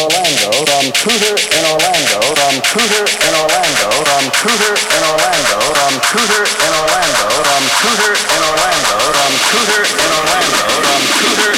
Orlando, from Cooter in Orlando, from Cooter in Orlando, from Cooter in Orlando, from Cooter in Orlando, from Cooter in Orlando, from Cooter in Orlando, from Cooter